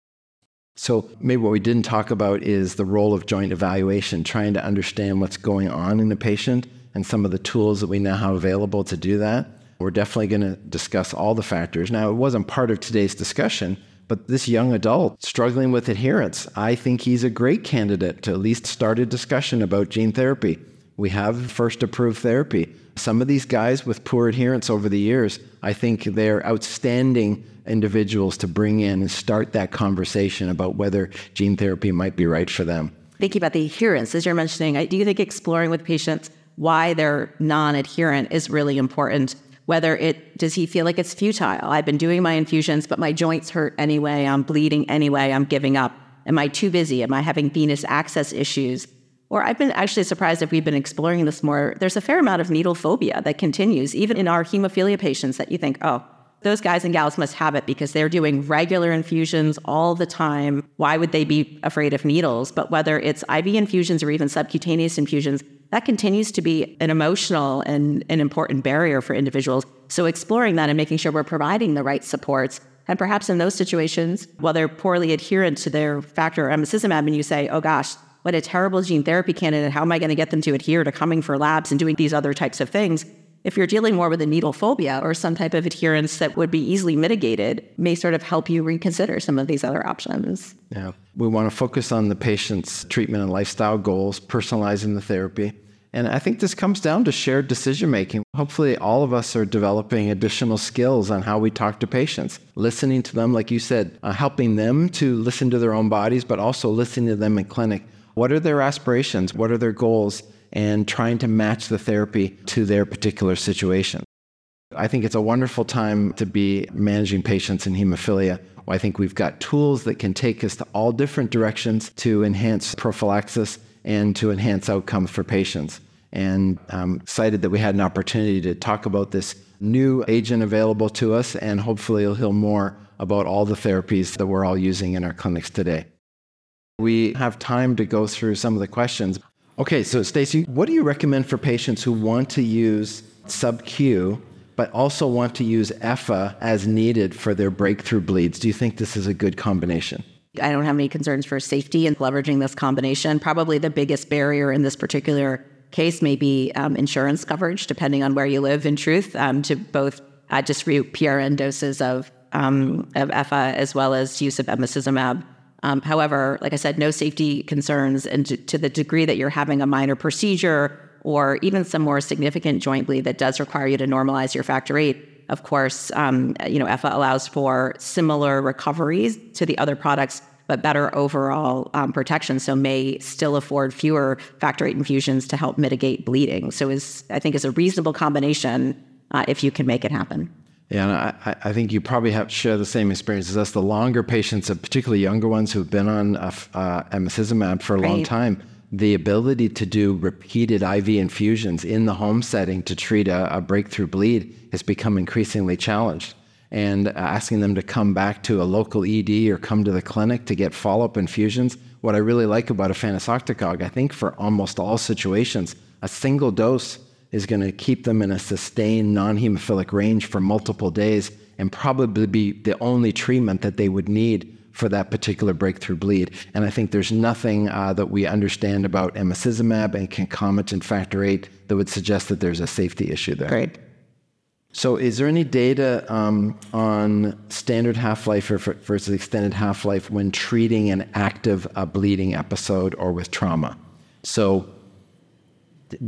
So, maybe what we didn't talk about is the role of joint evaluation, trying to understand what's going on in the patient and some of the tools that we now have available to do that. We're definitely going to discuss all the factors. Now, it wasn't part of today's discussion, but this young adult struggling with adherence, I think he's a great candidate to at least start a discussion about gene therapy. We have first approved therapy. Some of these guys with poor adherence over the years, I think they're outstanding individuals to bring in and start that conversation about whether gene therapy might be right for them. Thinking about the adherence, as you're mentioning, do you think exploring with patients why they're non-adherent is really important? Whether it does he feel like it's futile? I've been doing my infusions, but my joints hurt anyway. I'm bleeding anyway. I'm giving up. Am I too busy? Am I having venous access issues? Or I've been actually surprised if we've been exploring this more. There's a fair amount of needle phobia that continues, even in our hemophilia patients, that you think, oh, those guys and gals must have it because they're doing regular infusions all the time. Why would they be afraid of needles? But whether it's IV infusions or even subcutaneous infusions, that continues to be an emotional and an important barrier for individuals. So exploring that and making sure we're providing the right supports. And perhaps in those situations, while they're poorly adherent to their factor emicizumab, and you say, oh gosh, what a terrible gene therapy candidate. How am I going to get them to adhere to coming for labs and doing these other types of things? if you're dealing more with a needle phobia or some type of adherence that would be easily mitigated, may sort of help you reconsider some of these other options. Yeah. We want to focus on the patient's treatment and lifestyle goals, personalizing the therapy. And I think this comes down to shared decision making. Hopefully, all of us are developing additional skills on how we talk to patients, listening to them, like you said, uh, helping them to listen to their own bodies, but also listening to them in clinic. What are their aspirations? What are their goals? and trying to match the therapy to their particular situation. I think it's a wonderful time to be managing patients in hemophilia. I think we've got tools that can take us to all different directions to enhance prophylaxis and to enhance outcomes for patients. And I'm excited that we had an opportunity to talk about this new agent available to us, and hopefully, you'll hear more about all the therapies that we're all using in our clinics today. We have time to go through some of the questions. Okay, so Stacy, what do you recommend for patients who want to use sub-Q but also want to use EFA as needed for their breakthrough bleeds? Do you think this is a good combination? I don't have any concerns for safety in leveraging this combination. Probably the biggest barrier in this particular case may be um, insurance coverage, depending on where you live, in truth, um, to both uh, distribute PRN doses of, um, of EFA as well as use of emicizumab um, however, like I said, no safety concerns, and to, to the degree that you're having a minor procedure or even some more significant joint bleed that does require you to normalize your factor eight, of course, um, you know, EFA allows for similar recoveries to the other products, but better overall um, protection. So may still afford fewer factor eight infusions to help mitigate bleeding. So is I think is a reasonable combination uh, if you can make it happen. Yeah, and I, I, think you probably have share the same experience as us. The longer patients, particularly younger ones who've been on uh, uh, emicizumab for a right. long time, the ability to do repeated IV infusions in the home setting to treat a, a breakthrough bleed has become increasingly challenged. And uh, asking them to come back to a local ED or come to the clinic to get follow up infusions. What I really like about a efanesoctocog, I think for almost all situations, a single dose is going to keep them in a sustained non hemophilic range for multiple days and probably be the only treatment that they would need for that particular breakthrough bleed. And I think there's nothing uh, that we understand about emicizumab and concomitant factor VIII that would suggest that there's a safety issue there. Great. So, is there any data um, on standard half life versus extended half life when treating an active uh, bleeding episode or with trauma? So,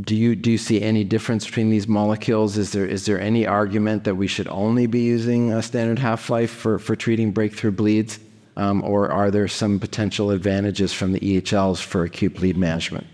do you do you see any difference between these molecules? Is there is there any argument that we should only be using a standard half life for for treating breakthrough bleeds, or are there some potential advantages from the EHLs for acute bleed management?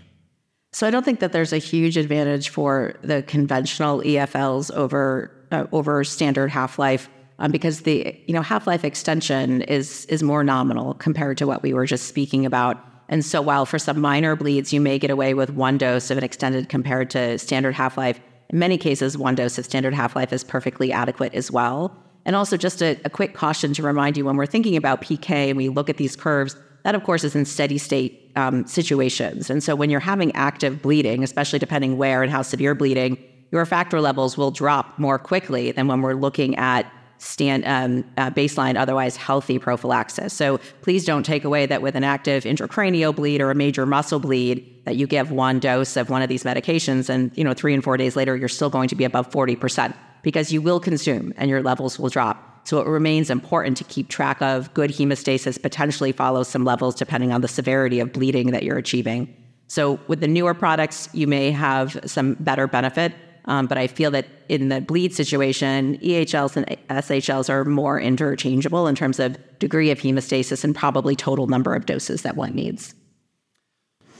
So I don't think that there's a huge advantage for the conventional EHLs over uh, over standard half life. Um, because the you know half life extension is is more nominal compared to what we were just speaking about and so while for some minor bleeds, you may get away with one dose of an extended compared to standard half life, in many cases, one dose of standard half life is perfectly adequate as well. And also, just a, a, quick caution to remind you when we're thinking about PK and we look at these curves, that of course is in steady state um, situations. And so when you're having active bleeding, especially depending where and how severe bleeding, your factor levels will drop more quickly than when we're looking at stand um, uh, baseline, otherwise healthy prophylaxis. So please don't take away that with an active intracranial bleed or a major muscle bleed that you give one dose of one of these medications, and you know three and four days later you're still going to be above forty percent because you will consume and your levels will drop. So it remains important to keep track of good hemostasis, potentially follow some levels depending on the severity of bleeding that you're achieving. So with the newer products, you may have some better benefit um, but I feel that in the bleed situation, EHLs and SHLs are more interchangeable in terms of degree of hemostasis and probably total number of doses that one needs.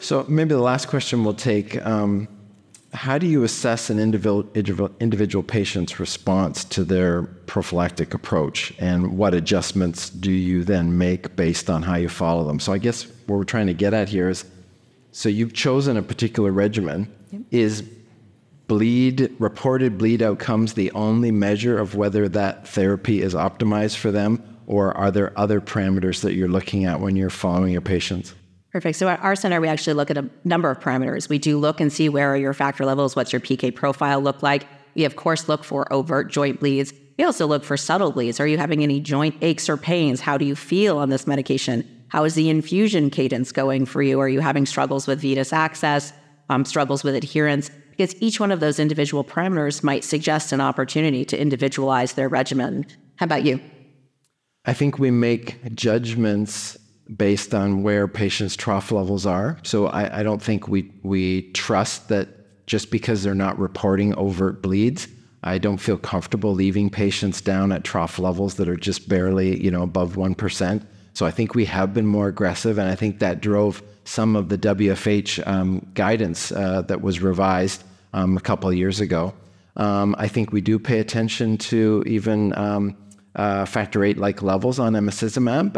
So maybe the last question we'll take. Um, how do you assess an individual, individual patient's response to their prophylactic approach? And what adjustments do you then make based on how you follow them? So I guess what we're trying to get at here is so you've chosen a particular regimen. Yep. Is bleed, reported bleed outcomes the only measure of whether that therapy is optimized for them? Or are there other parameters that you're looking at when you're following your patients? Perfect. So at our center, we actually look at a number of parameters. We do look and see where are your factor levels, what's your PK profile look like. We, of course, look for overt joint bleeds. We also look for subtle bleeds. Are you having any joint aches or pains? How do you feel on this medication? How is the infusion cadence going for you? Are you having struggles with venous access, um, struggles with adherence? Because each one of those individual parameters might suggest an opportunity to individualize their regimen. How about you? I think we make judgments based on where patients' trough levels are. So I, I, don't think we we trust that just because they're not reporting overt bleeds, I don't feel comfortable leaving patients down at trough levels that are just barely, you know, above one percent. So I think we have been more aggressive, and I think that drove some of the WFH um, guidance uh, that was revised um, a couple of years ago. Um, I think we do pay attention to even um, uh, factor eight like levels on emicizumab.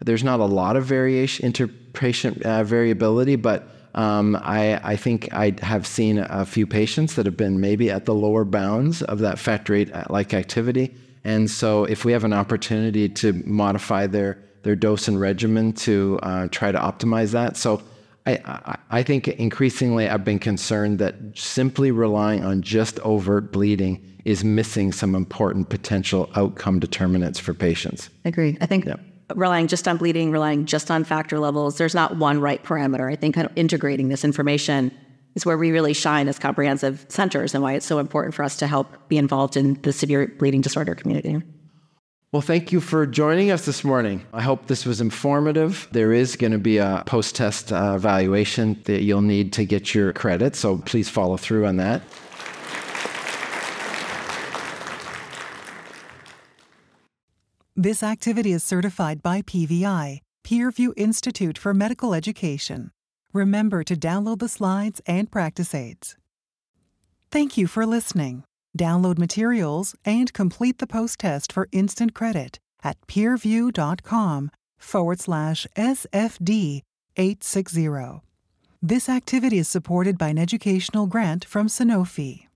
There's not a lot of variation, interpatient uh, variability, but um, I, I, think I have seen a few patients that have been maybe at the lower bounds of that factor eight uh, like activity. And so, if we have an opportunity to modify their, their dose and regimen to uh, try to optimize that. So, I, I, think increasingly I've been concerned that simply relying on just overt bleeding is missing some important potential outcome determinants for patients. Agreed. I think yeah relying just on bleeding, relying just on factor levels, there's not one right parameter. I think kind of integrating this information is where we really shine as comprehensive centers and why it's so important for us to help be involved in the severe bleeding disorder community. Well, thank you for joining us this morning. I hope this was informative. There is going to be a post test uh, evaluation that you'll need to get your credit, so please follow through on that. This activity is certified by PVI, Peerview Institute for Medical Education. Remember to download the slides and practice aids. Thank you for listening. Download materials and complete the post test for instant credit at peerview.com forward slash SFD 860. This activity is supported by an educational grant from Sanofi.